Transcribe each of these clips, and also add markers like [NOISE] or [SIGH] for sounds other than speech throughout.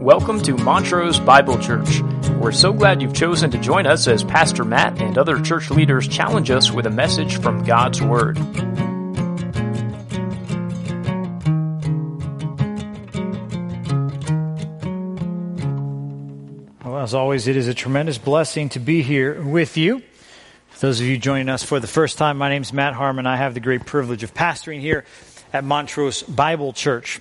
Welcome to Montrose Bible Church. We're so glad you've chosen to join us as Pastor Matt and other church leaders challenge us with a message from God's Word. Well, as always, it is a tremendous blessing to be here with you. For those of you joining us for the first time, my name is Matt Harmon. I have the great privilege of pastoring here at Montrose Bible Church.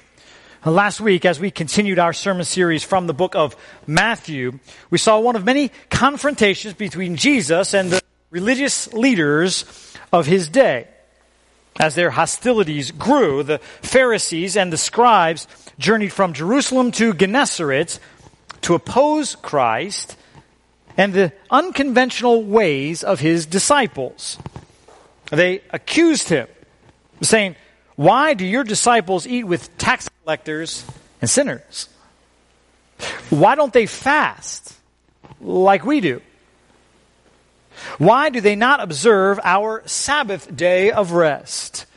Last week, as we continued our sermon series from the book of Matthew, we saw one of many confrontations between Jesus and the religious leaders of his day. As their hostilities grew, the Pharisees and the scribes journeyed from Jerusalem to Gennesaret to oppose Christ and the unconventional ways of his disciples. They accused him, saying, Why do your disciples eat with tax collectors and sinners? Why don't they fast like we do? Why do they not observe our Sabbath day of rest?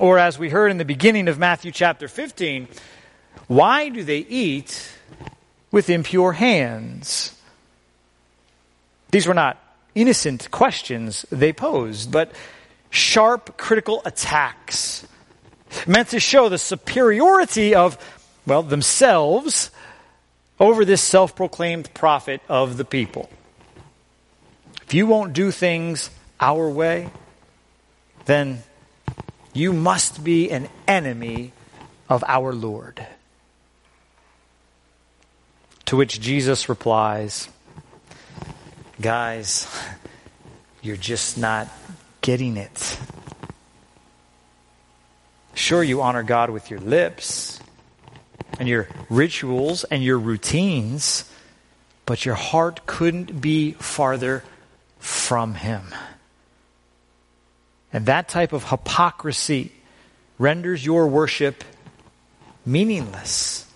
Or, as we heard in the beginning of Matthew chapter 15, why do they eat with impure hands? These were not innocent questions they posed, but sharp critical attacks meant to show the superiority of, well, themselves over this self proclaimed prophet of the people. If you won't do things our way, then you must be an enemy of our Lord. To which Jesus replies, Guys, you're just not getting it. Sure, you honor God with your lips and your rituals and your routines, but your heart couldn't be farther from Him. And that type of hypocrisy renders your worship meaningless,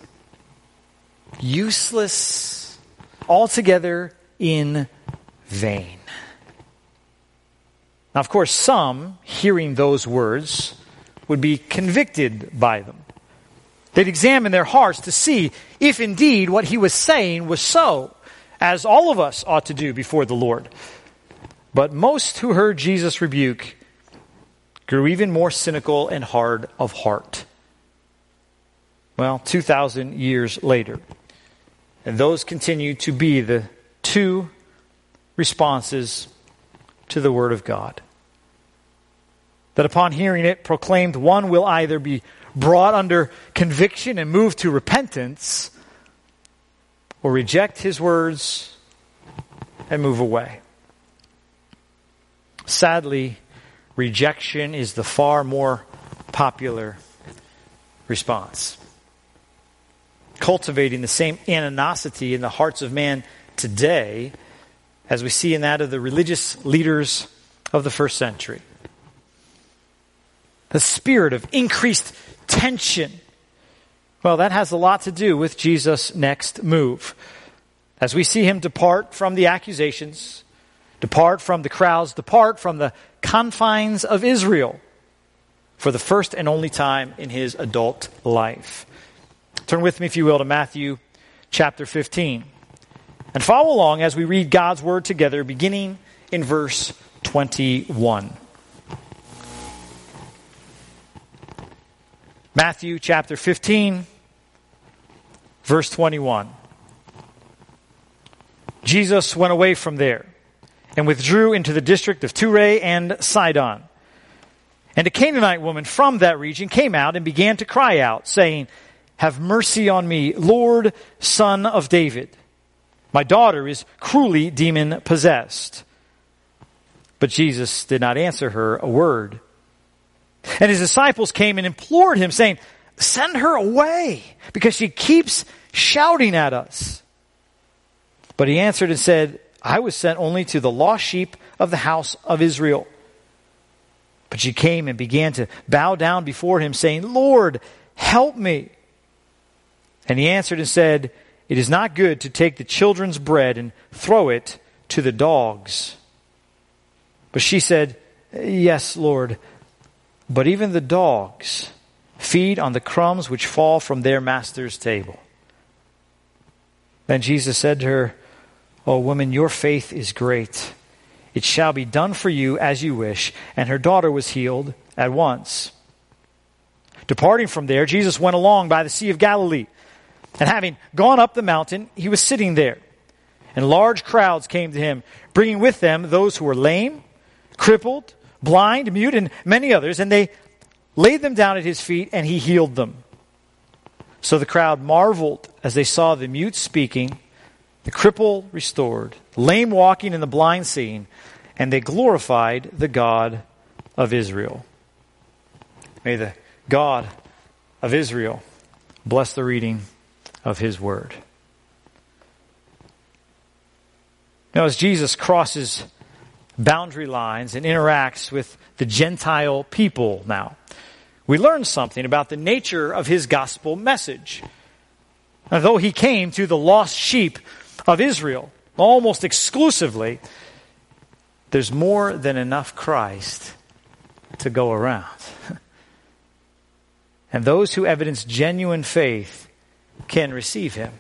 useless, altogether in vain. Now, of course, some, hearing those words, would be convicted by them. They'd examine their hearts to see if indeed what he was saying was so, as all of us ought to do before the Lord. But most who heard Jesus' rebuke grew even more cynical and hard of heart. Well, 2,000 years later. And those continue to be the two responses to the Word of God that upon hearing it proclaimed, one will either be brought under conviction and moved to repentance, or reject his words and move away. Sadly, rejection is the far more popular response. Cultivating the same animosity in the hearts of man today as we see in that of the religious leaders of the first century the spirit of increased tension. Well, that has a lot to do with Jesus' next move. As we see him depart from the accusations, depart from the crowds, depart from the confines of Israel for the first and only time in his adult life. Turn with me, if you will, to Matthew chapter 15. And follow along as we read God's word together, beginning in verse 21. Matthew chapter 15, verse 21. Jesus went away from there and withdrew into the district of Tyre and Sidon. And a Canaanite woman from that region came out and began to cry out, saying, Have mercy on me, Lord, son of David. My daughter is cruelly demon possessed. But Jesus did not answer her a word. And his disciples came and implored him, saying, Send her away, because she keeps shouting at us. But he answered and said, I was sent only to the lost sheep of the house of Israel. But she came and began to bow down before him, saying, Lord, help me. And he answered and said, It is not good to take the children's bread and throw it to the dogs. But she said, Yes, Lord. But even the dogs feed on the crumbs which fall from their master's table. Then Jesus said to her, O woman, your faith is great. It shall be done for you as you wish. And her daughter was healed at once. Departing from there, Jesus went along by the Sea of Galilee. And having gone up the mountain, he was sitting there. And large crowds came to him, bringing with them those who were lame, crippled, blind, mute, and many others. And they laid them down at his feet, and he healed them. So the crowd marveled as they saw the mute speaking, the cripple restored, the lame walking, and the blind seeing, and they glorified the God of Israel. May the God of Israel bless the reading of his word. Now, as Jesus crosses boundary lines and interacts with the Gentile people now, we learn something about the nature of his gospel message. Now, though he came to the lost sheep of Israel almost exclusively, there's more than enough Christ to go around. [LAUGHS] and those who evidence genuine faith can receive him,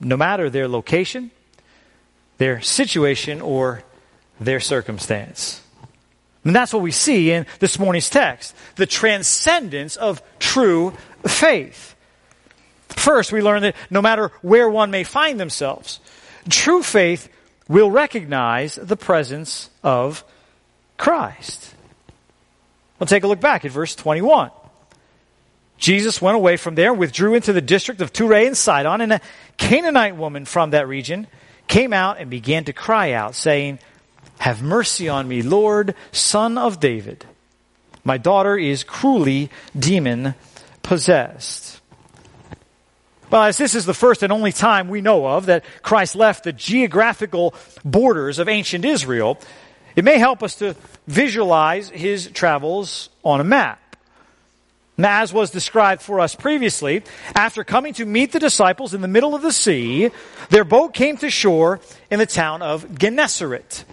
no matter their location, their situation, or their circumstance. And that's what we see in this morning's text the transcendence of true faith. First, we learn that no matter where one may find themselves, true faith will recognize the presence of Christ. We'll take a look back at verse 21. Jesus went away from there, withdrew into the district of Tyre and Sidon, and a Canaanite woman from that region came out and began to cry out, saying, have mercy on me, Lord, son of David. My daughter is cruelly demon possessed. Well, as this is the first and only time we know of that Christ left the geographical borders of ancient Israel, it may help us to visualize his travels on a map. Now, as was described for us previously, after coming to meet the disciples in the middle of the sea, their boat came to shore in the town of Gennesaret.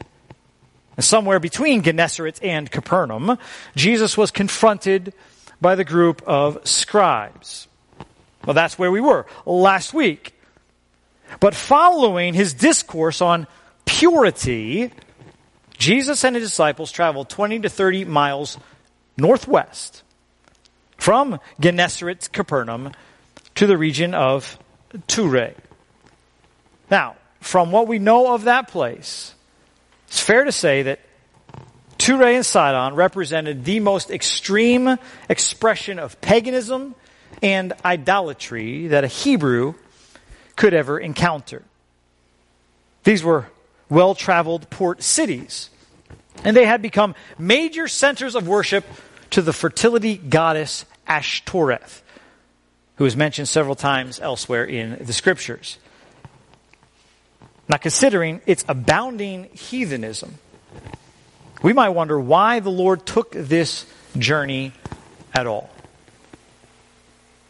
Somewhere between Gennesaret and Capernaum, Jesus was confronted by the group of scribes. Well, that's where we were last week. But following his discourse on purity, Jesus and his disciples traveled 20 to 30 miles northwest from Gennesaret, Capernaum, to the region of Tyre. Now, from what we know of that place, it's fair to say that Tyre and Sidon represented the most extreme expression of paganism and idolatry that a Hebrew could ever encounter. These were well traveled port cities, and they had become major centers of worship to the fertility goddess Ashtoreth, who is mentioned several times elsewhere in the scriptures. Now, considering its abounding heathenism, we might wonder why the Lord took this journey at all.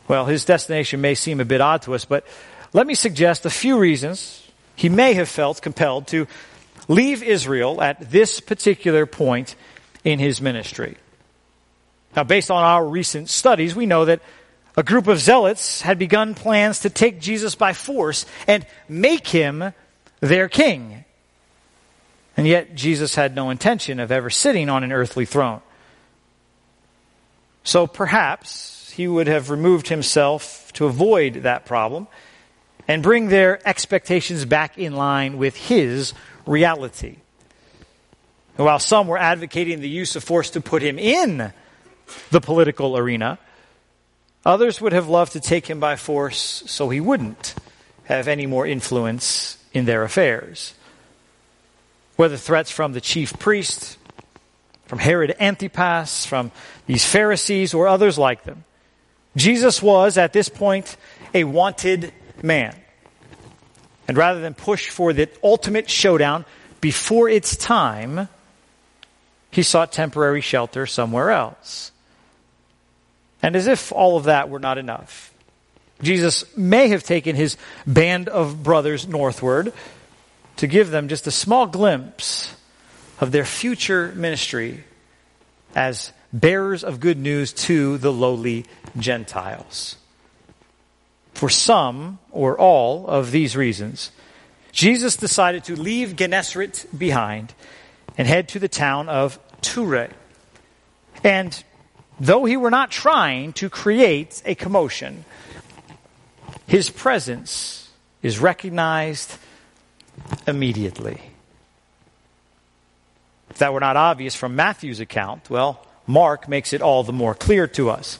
Well, his destination may seem a bit odd to us, but let me suggest a few reasons he may have felt compelled to leave Israel at this particular point in his ministry. Now, based on our recent studies, we know that a group of zealots had begun plans to take Jesus by force and make him their king. And yet, Jesus had no intention of ever sitting on an earthly throne. So perhaps he would have removed himself to avoid that problem and bring their expectations back in line with his reality. while some were advocating the use of force to put him in the political arena, others would have loved to take him by force so he wouldn't have any more influence in their affairs. Whether threats from the chief priest, from Herod Antipas, from these Pharisees, or others like them, Jesus was, at this point, a wanted man. And rather than push for the ultimate showdown before its time, he sought temporary shelter somewhere else. And as if all of that were not enough, Jesus may have taken his band of brothers northward to give them just a small glimpse of their future ministry as bearers of good news to the lowly Gentiles. For some or all of these reasons, Jesus decided to leave Gennesaret behind and head to the town of Tyre. And though he were not trying to create a commotion, his presence is recognized immediately. If that were not obvious from Matthew's account, well, Mark makes it all the more clear to us.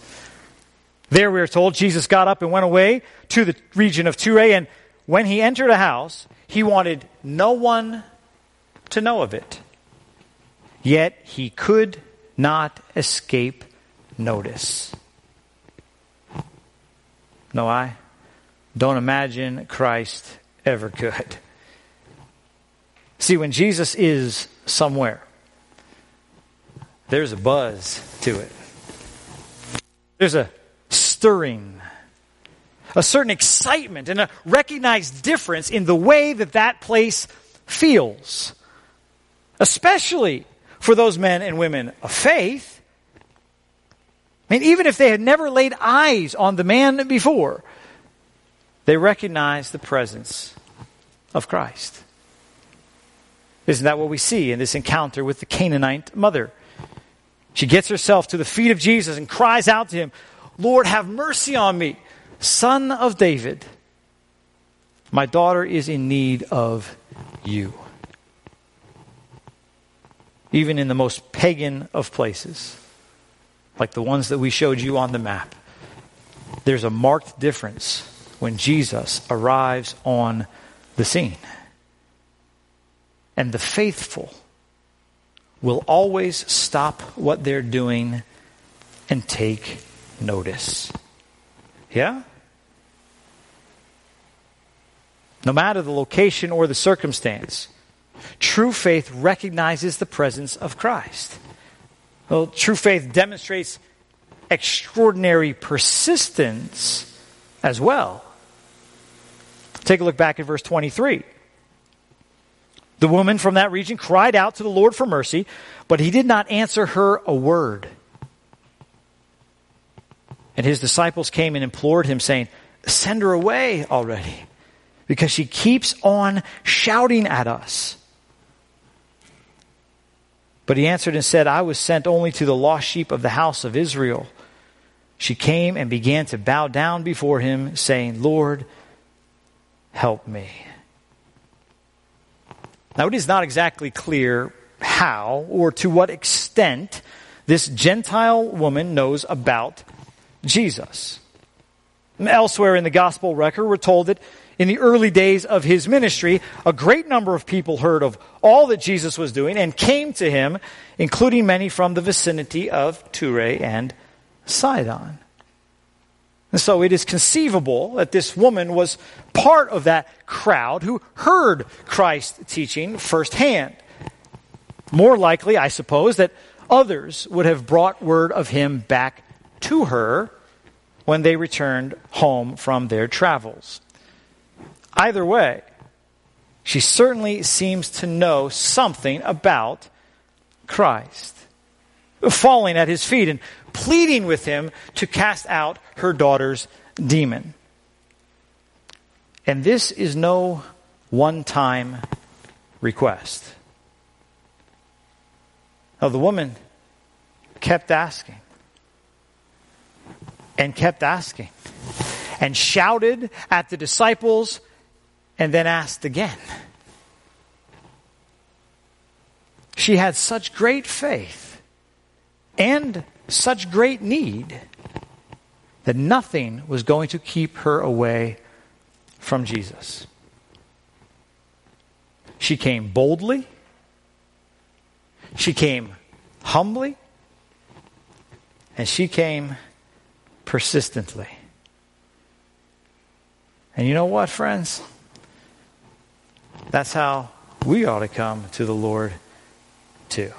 There we are told Jesus got up and went away to the region of Tyre, and when he entered a house, he wanted no one to know of it. Yet he could not escape notice. No, I don't imagine Christ ever could. See, when Jesus is somewhere, there's a buzz to it. There's a stirring, a certain excitement, and a recognized difference in the way that that place feels. Especially for those men and women of faith. I mean, even if they had never laid eyes on the man before, they recognize the presence of Christ. Isn't that what we see in this encounter with the Canaanite mother? She gets herself to the feet of Jesus and cries out to him, Lord, have mercy on me, son of David. My daughter is in need of you. Even in the most pagan of places, like the ones that we showed you on the map, there's a marked difference when Jesus arrives on the scene. And the faithful will always stop what they're doing and take notice. Yeah? No matter the location or the circumstance, true faith recognizes the presence of Christ. Well, true faith demonstrates extraordinary persistence as well. Take a look back at verse 23. The woman from that region cried out to the Lord for mercy, but he did not answer her a word. And his disciples came and implored him, saying, Send her away already, because she keeps on shouting at us. But he answered and said, I was sent only to the lost sheep of the house of Israel. She came and began to bow down before him, saying, Lord, help me. Now, it is not exactly clear how or to what extent this Gentile woman knows about Jesus. Elsewhere in the gospel record, we're told that in the early days of his ministry, a great number of people heard of all that Jesus was doing and came to him, including many from the vicinity of Tyre and Sidon. And so it is conceivable that this woman was part of that crowd who heard Christ teaching firsthand. More likely, I suppose, that others would have brought word of him back to her when they returned home from their travels. Either way, she certainly seems to know something about Christ. Falling at his feet and pleading with him to cast out her daughter's demon. And this is no one time request. Now, the woman kept asking and kept asking and shouted at the disciples and then asked again. She had such great faith and such great need that nothing was going to keep her away from Jesus. She came boldly. She came humbly. And she came persistently. And you know what, friends? That's how we ought to come to the Lord, too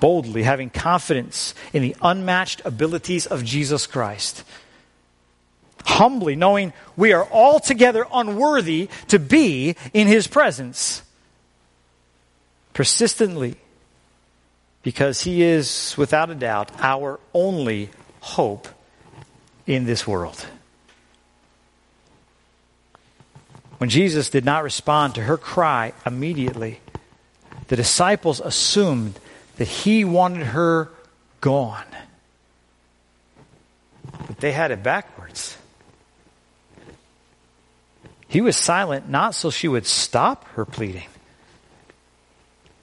boldly, having confidence in the unmatched abilities of Jesus Christ. Humbly, knowing we are altogether unworthy to be in His presence. Persistently, because He is, without a doubt, our only hope in this world. When Jesus did not respond to her cry immediately, the disciples assumed that he wanted her gone. But they had it backwards. He was silent not so she would stop her pleading.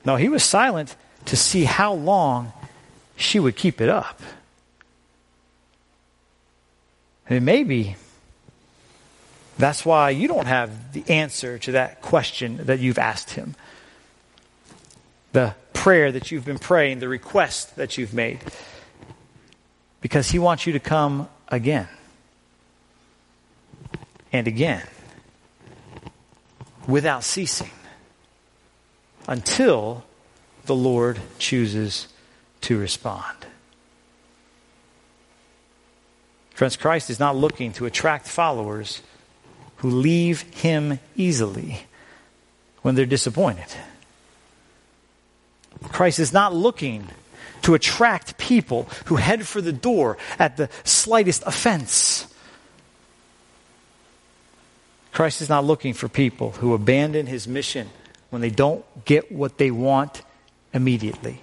No, he was silent to see how long she would keep it up. And maybe that's why you don't have the answer to that question that you've asked him. The prayer that you've been praying, the request that you've made. Because he wants you to come again and again without ceasing until the Lord chooses to respond. Friends, Christ is not looking to attract followers who leave him easily when they're disappointed. Christ is not looking to attract people who head for the door at the slightest offense. Christ is not looking for people who abandon his mission when they don't get what they want immediately.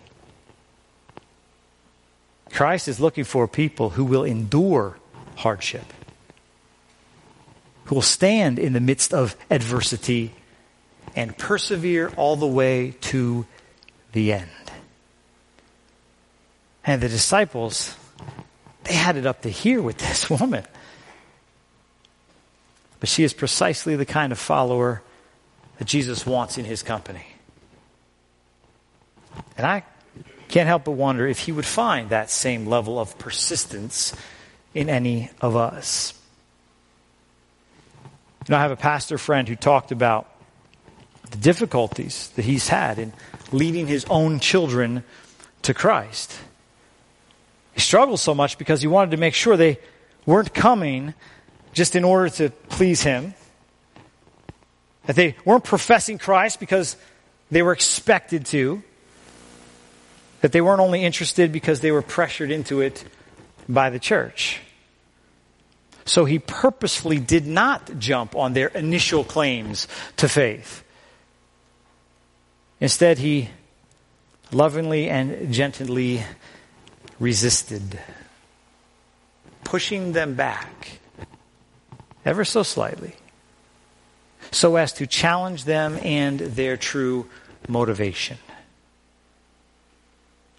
Christ is looking for people who will endure hardship who will stand in the midst of adversity and persevere all the way to the end. And the disciples, they had it up to here with [LAUGHS] this woman. But she is precisely the kind of follower that Jesus wants in his company. And I can't help but wonder if he would find that same level of persistence in any of us. You know, I have a pastor friend who talked about the difficulties that he's had in leading his own children to Christ. He struggled so much because he wanted to make sure they weren't coming just in order to please him, that they weren't professing Christ because they were expected to, that they weren't only interested because they were pressured into it by the church. So he purposefully did not jump on their initial claims to faith. Instead, he lovingly and gently resisted, pushing them back ever so slightly, so as to challenge them and their true motivation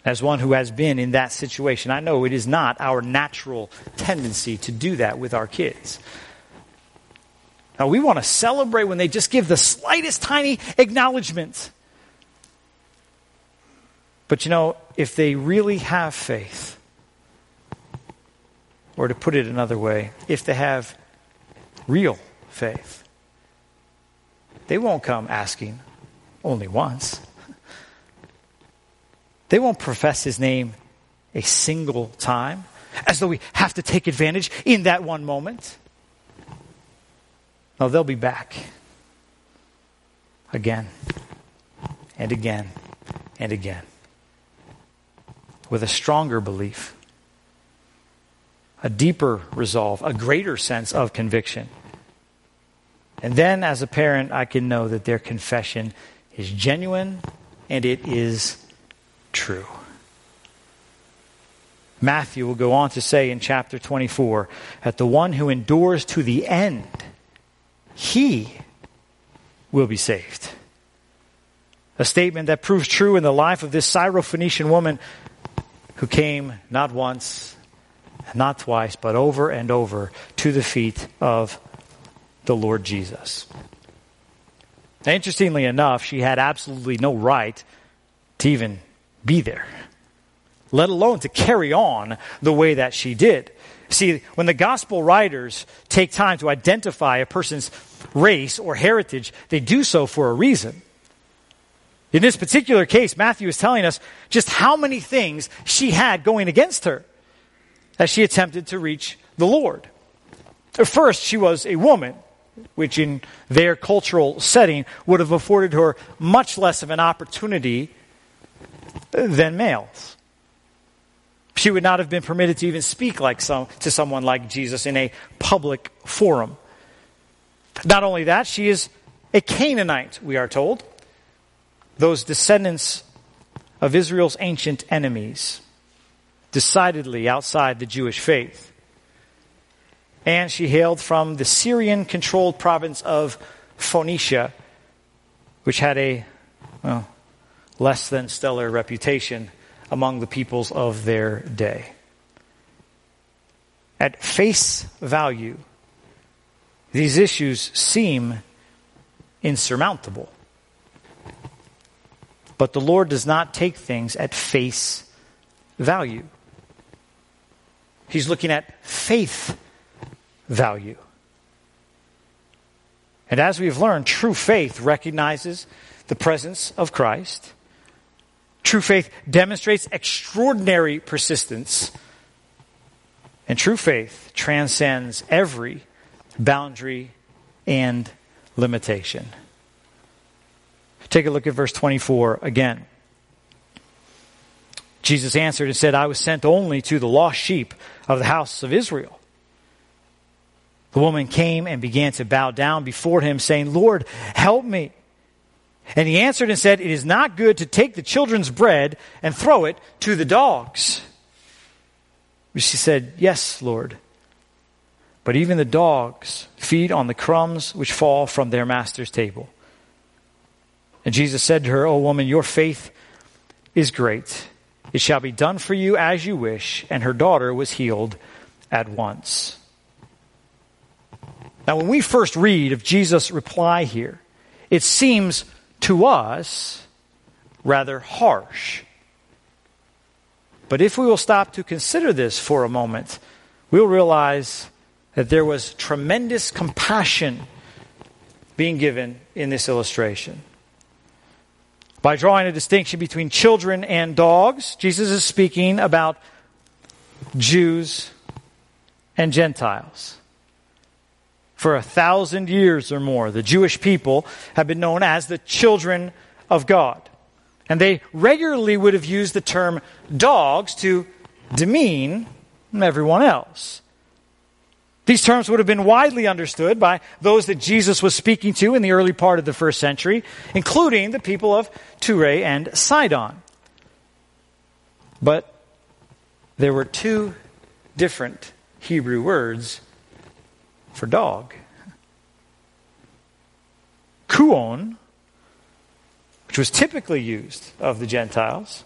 as one who has been in that situation, I know it is not our natural tendency to do that with our kids. Now, we want to celebrate when they just give the slightest tiny acknowledgement. But you know, if they really have faith, or to put it another way, if they have real faith, they won't come asking only once. [LAUGHS] They won't profess his name a single time, as though we have to take advantage in that one moment. No, they'll be back again and again and again with a stronger belief, a deeper resolve, a greater sense of conviction. And then, as a parent, I can know that their confession is genuine and it is true. Matthew will go on to say in chapter 24 that the one who endures to the end, he will be saved. A statement that proves true in the life of this Syrophoenician woman who came not once, not twice, but over and over to the feet of the Lord Jesus. Now, interestingly enough, she had absolutely no right to even be there, let alone to carry on the way that she did. See, when the gospel writers take time to identify a person's race or heritage, they do so for a reason. In this particular case, Matthew is telling us just how many things she had going against her as she attempted to reach the Lord. First, she was a woman, which in their cultural setting would have afforded her much less of an opportunity than males. She would not have been permitted to even speak like some, to someone like Jesus in a public forum. Not only that, she is a Canaanite, we are told. Those descendants of Israel's ancient enemies, decidedly outside the Jewish faith. And she hailed from the Syrian controlled province of Phoenicia, which had a well, less than stellar reputation among the peoples of their day. At face value, these issues seem insurmountable. But the Lord does not take things at face value. He's looking at faith value. And as we've learned, true faith recognizes the presence of Christ. True faith demonstrates extraordinary persistence. And true faith transcends every boundary and limitation. Take a look at verse 24 again. Jesus answered and said, I was sent only to the lost sheep of the house of Israel. The woman came and began to bow down before him, saying, Lord, help me. And he answered and said, It is not good to take the children's bread and throw it to the dogs. But she said, Yes, Lord. But even the dogs feed on the crumbs which fall from their master's table. And Jesus said to her, O woman, your faith is great. It shall be done for you as you wish. And her daughter was healed at once. Now, when we first read of Jesus' reply here, it seems to us rather harsh. But if we will stop to consider this for a moment, we'll realize that there was tremendous compassion being given in this illustration. By drawing a distinction between children and dogs, Jesus is speaking about Jews and Gentiles. For a thousand years or more, the Jewish people have been known as the children of God. And they regularly would have used the term dogs to demean everyone else. These terms would have been widely understood by those that Jesus was speaking to in the early part of the first century, including the people of Tyre and Sidon. But there were two different Hebrew words for dog. Kuon, which was typically used of the Gentiles,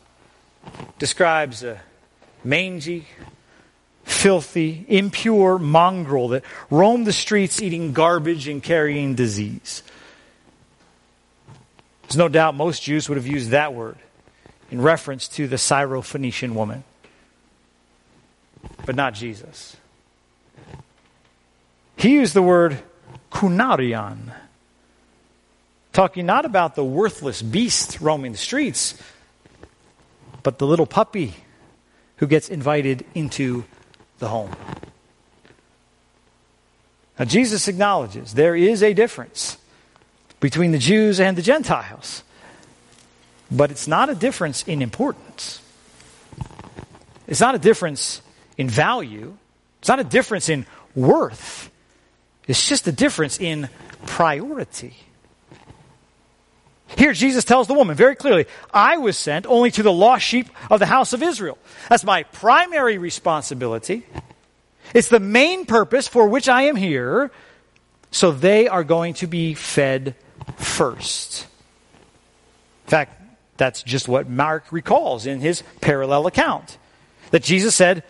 describes a mangy, filthy, impure mongrel that roamed the streets eating garbage and carrying disease. There's no doubt most Jews would have used that word in reference to the Syrophoenician woman, but not Jesus. He used the word kunarion, talking not about the worthless beast roaming the streets, but the little puppy who gets invited into the home. Now, Jesus acknowledges there is a difference between the Jews and the Gentiles, but it's not a difference in importance. It's not a difference in value. It's not a difference in worth. It's just a difference in priority. Here, Jesus tells the woman very clearly, I was sent only to the lost sheep of the house of Israel. That's my primary responsibility. It's the main purpose for which I am here. So they are going to be fed first. In fact, that's just what Mark recalls in his parallel account. That Jesus said,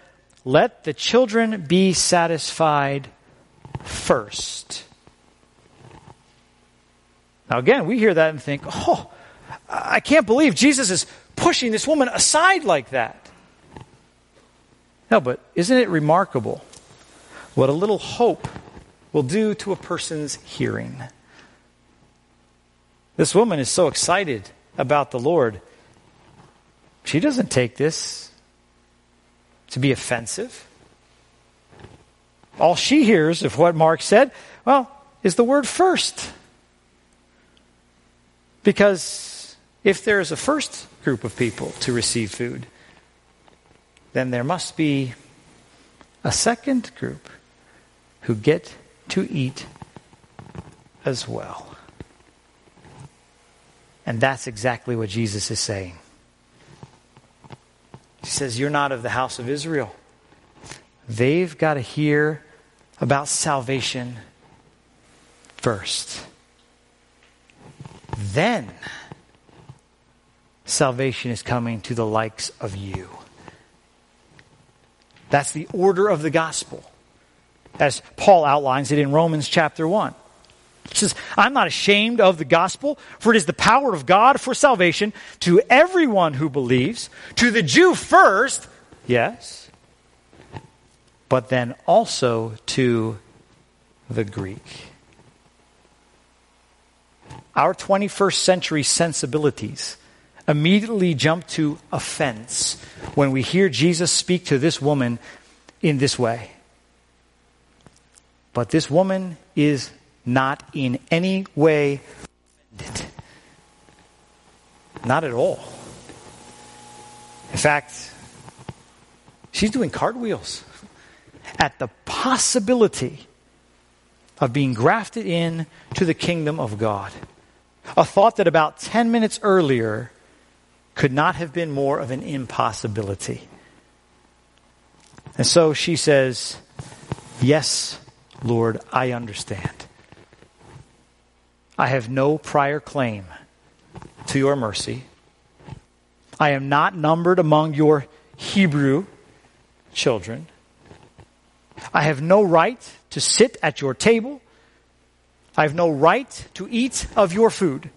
Let the children be satisfied first. Now, again, we hear that and think, oh, I can't believe Jesus is pushing this woman aside like that. No, but isn't it remarkable what a little hope will do to a person's hearing? This woman is so excited about the Lord. She doesn't take this to be offensive. All she hears of what Mark said, well, is the word first. Because if there is a first group of people to receive food, then there must be a second group who get to eat as well. And that's exactly what Jesus is saying. He says, You're not of the house of Israel. They've got to hear about salvation first. Then, salvation is coming to the likes of you. That's the order of the gospel, as Paul outlines it in Romans chapter 1. He says, I'm not ashamed of the gospel, for it is the power of God for salvation to everyone who believes, to the Jew first, yes, but then also to the Greek. Our 21st century sensibilities immediately jump to offense when we hear Jesus speak to this woman in this way. But this woman is not in any way offended. Not at all. In fact, she's doing cartwheels at the possibility of being grafted in to the kingdom of God. A thought that about 10 minutes earlier could not have been more of an impossibility. And so she says, Yes, Lord, I understand. I have no prior claim to your mercy. I am not numbered among your Hebrew children. I have no right to sit at your table. I have no right to eat of your food.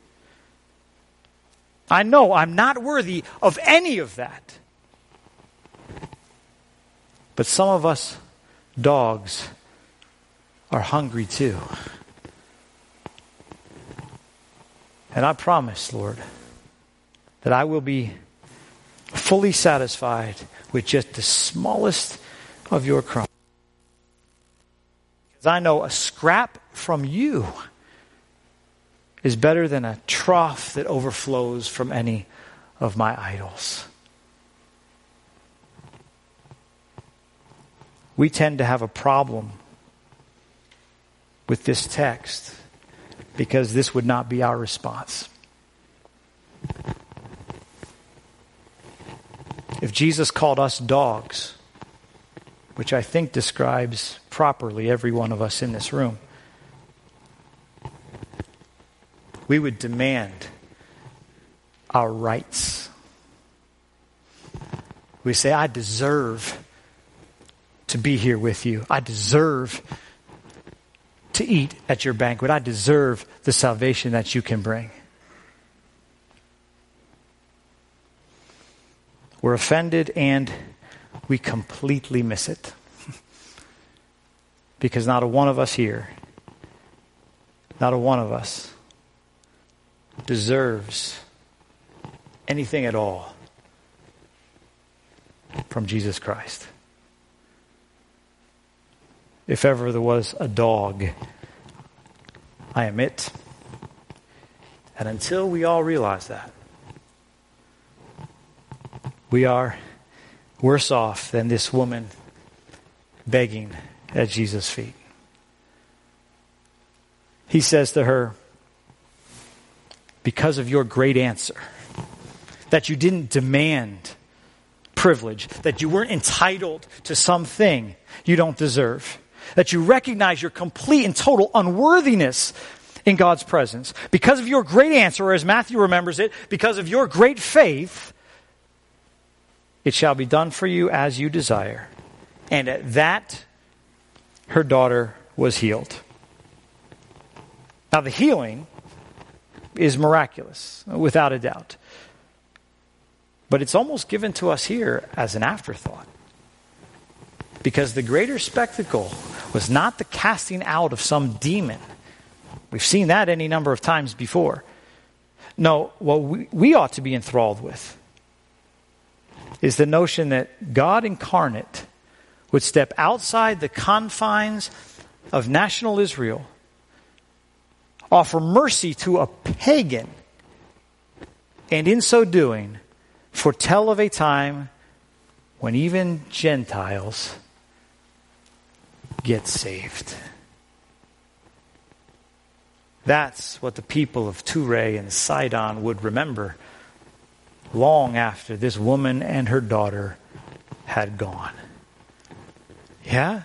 I know I'm not worthy of any of that. But some of us dogs are hungry too. And I promise, Lord, that I will be fully satisfied with just the smallest of your crumbs. Because I know a scrap from you is better than a trough that overflows from any of my idols. We tend to have a problem with this text because this would not be our response. If Jesus called us dogs, which I think describes properly every one of us in this room, we would demand our rights. We say, I deserve to be here with you. I deserve to eat at your banquet. I deserve the salvation that you can bring. We're offended and we completely miss it. [LAUGHS] because not a one of us here, not a one of us deserves anything at all from Jesus Christ. If ever there was a dog, I am it. And until we all realize that, we are worse off than this woman begging at Jesus' feet. He says to her, because of your great answer. That you didn't demand privilege, that you weren't entitled to something you don't deserve, that you recognize your complete and total unworthiness in God's presence. Because of your great answer, or as Matthew remembers it, because of your great faith, it shall be done for you as you desire. And at that, her daughter was healed. Now, the healing is miraculous, without a doubt. But it's almost given to us here as an afterthought. Because the greater spectacle was not the casting out of some demon. We've seen that any number of times before. No, what we, we ought to be enthralled with is the notion that God incarnate would step outside the confines of national Israel offer mercy to a pagan, and in so doing, foretell of a time when even Gentiles get saved. That's what the people of Tyre and Sidon would remember long after this woman and her daughter had gone. Yeah?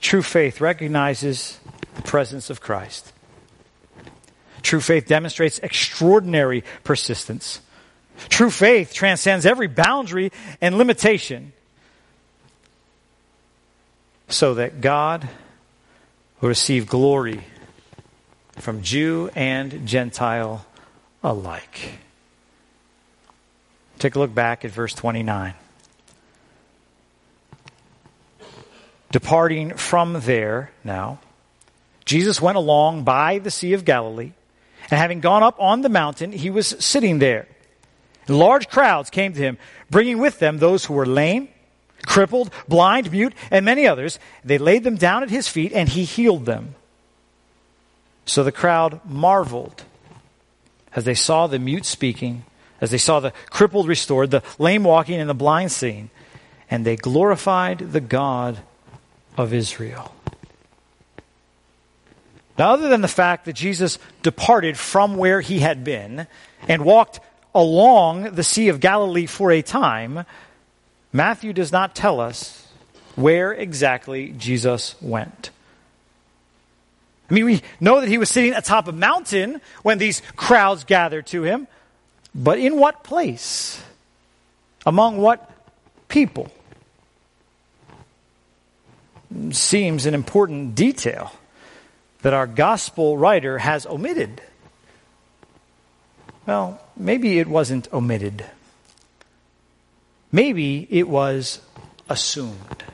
True faith recognizes the presence of Christ. True faith demonstrates extraordinary persistence. True faith transcends every boundary and limitation so that God will receive glory from Jew and Gentile alike. Take a look back at verse 29. Departing from there now, Jesus went along by the Sea of Galilee, and having gone up on the mountain, he was sitting there. Large crowds came to him, bringing with them those who were lame, crippled, blind, mute, and many others. They laid them down at his feet, and he healed them. So the crowd marveled as they saw the mute speaking, as they saw the crippled restored, the lame walking, and the blind seeing, and they glorified the God of Israel. Now, other than the fact that Jesus departed from where he had been and walked along the Sea of Galilee for a time, Matthew does not tell us where exactly Jesus went. I mean, we know that he was sitting atop a mountain when these crowds gathered to him, but in what place? Among what people? Seems an important detail that our gospel writer has omitted. Well, maybe it wasn't omitted. Maybe it was assumed.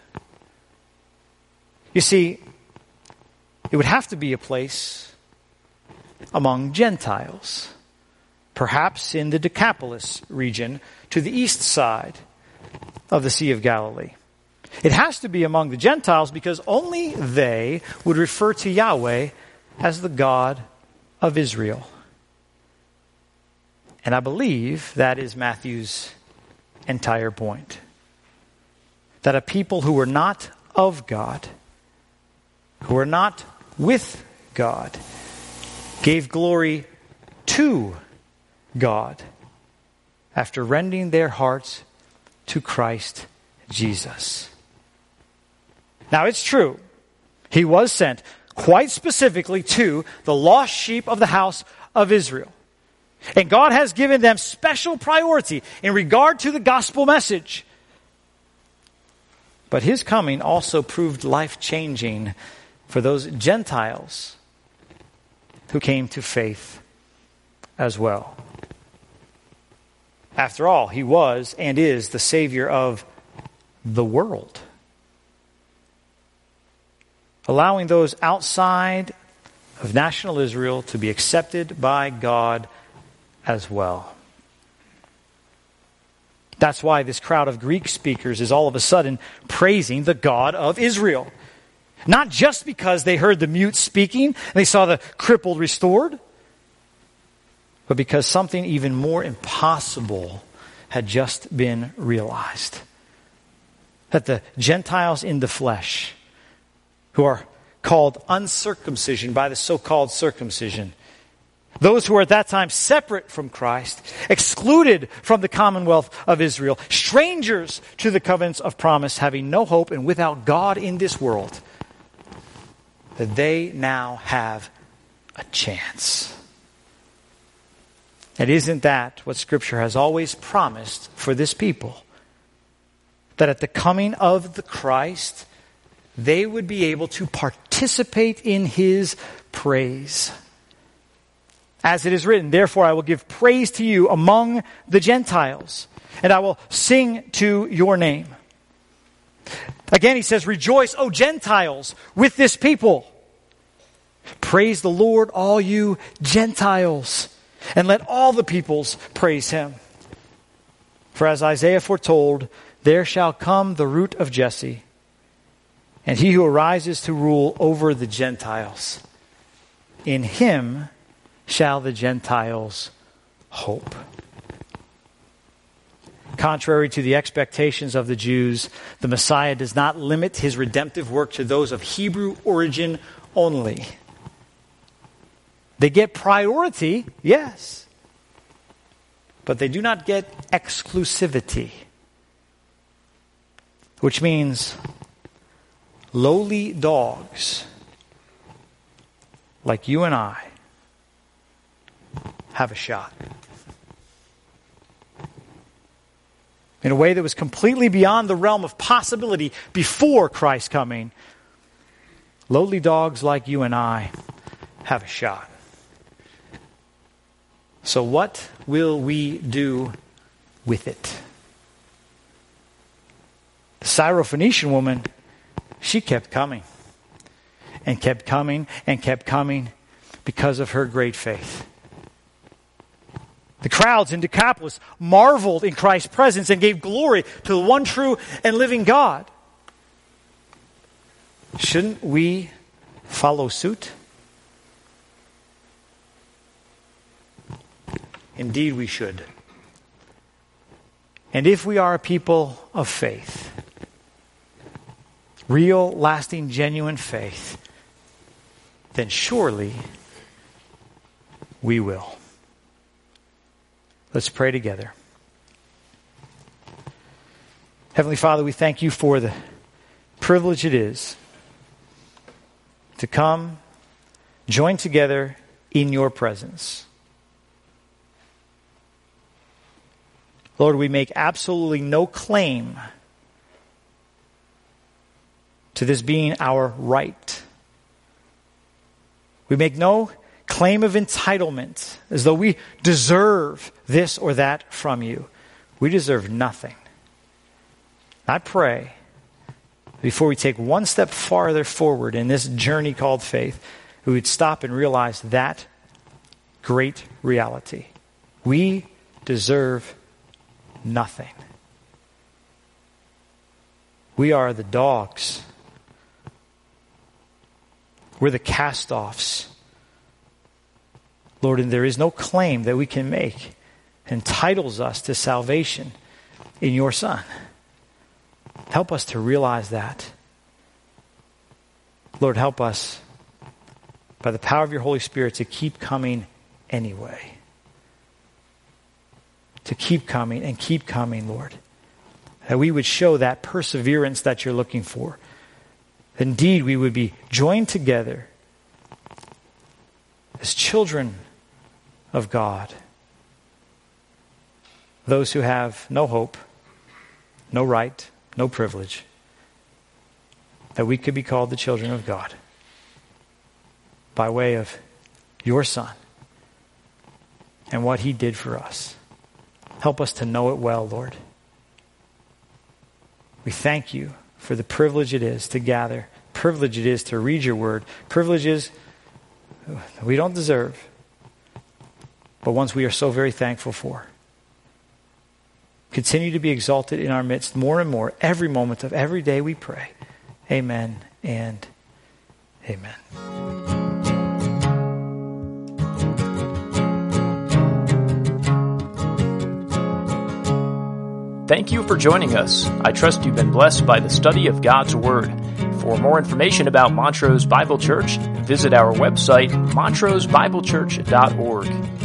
You see, it would have to be a place among Gentiles, perhaps in the Decapolis region to the east side of the Sea of Galilee. It has to be among the Gentiles because only they would refer to Yahweh as the God of Israel. And I believe that is Matthew's entire point. That a people who were not of God, who were not with God, gave glory to God after rending their hearts to Christ Jesus. Now, it's true, he was sent quite specifically to the lost sheep of the house of Israel. And God has given them special priority in regard to the gospel message. But his coming also proved life changing for those Gentiles who came to faith as well. After all, he was and is the Savior of the world. Allowing those outside of national Israel to be accepted by God as well. That's why this crowd of Greek speakers is all of a sudden praising the God of Israel. Not just because they heard the mute speaking and they saw the crippled restored, but because something even more impossible had just been realized. That the Gentiles in the flesh, who are called uncircumcision by the so called circumcision, those who were at that time separate from Christ, excluded from the commonwealth of Israel, strangers to the covenants of promise, having no hope and without God in this world, that they now have a chance. And isn't that what Scripture has always promised for this people? That at the coming of the Christ, they would be able to participate in his praise. As it is written, therefore I will give praise to you among the Gentiles, and I will sing to your name. Again, he says, Rejoice, O Gentiles, with this people. Praise the Lord, all you Gentiles, and let all the peoples praise him. For as Isaiah foretold, there shall come the root of Jesse, and he who arises to rule over the Gentiles. In him shall the Gentiles hope. Contrary to the expectations of the Jews, the Messiah does not limit his redemptive work to those of Hebrew origin only. They get priority, yes, but they do not get exclusivity, which means lowly dogs like you and I have a shot. In a way that was completely beyond the realm of possibility before Christ's coming, lowly dogs like you and I have a shot. So, what will we do with it? The Syrophoenician woman, she kept coming and kept coming and kept coming because of her great faith. The crowds in Decapolis marveled in Christ's presence and gave glory to the one true and living God. Shouldn't we follow suit? Indeed, we should. And if we are a people of faith, real, lasting, genuine faith, then surely we will. Let's pray together. Heavenly Father, we thank you for the privilege it is to come, join together in your presence. Lord, we make absolutely no claim to this being our right. We make no claim of entitlement as though we deserve this or that from you. We deserve nothing. I pray before we take one step farther forward in this journey called faith, we would stop and realize that great reality. We deserve nothing. We are the dogs we're the cast offs. Lord, and there is no claim that we can make entitles us to salvation in your Son. Help us to realize that. Lord, help us by the power of your Holy Spirit to keep coming anyway. To keep coming and keep coming, Lord. That we would show that perseverance that you're looking for indeed we would be joined together as children of God. Those who have no hope, no right, no privilege, that we could be called the children of God by way of your Son and what He did for us. Help us to know it well, Lord. We thank you for the privilege it is to gather, privilege it is to read your word, privileges we don't deserve, but ones we are so very thankful for. Continue to be exalted in our midst more and more every moment of every day we pray. Amen and amen. Thank you for joining us. I trust you've been blessed by the study of God's Word. For more information about Montrose Bible Church, visit our website, montrosebiblechurch.org.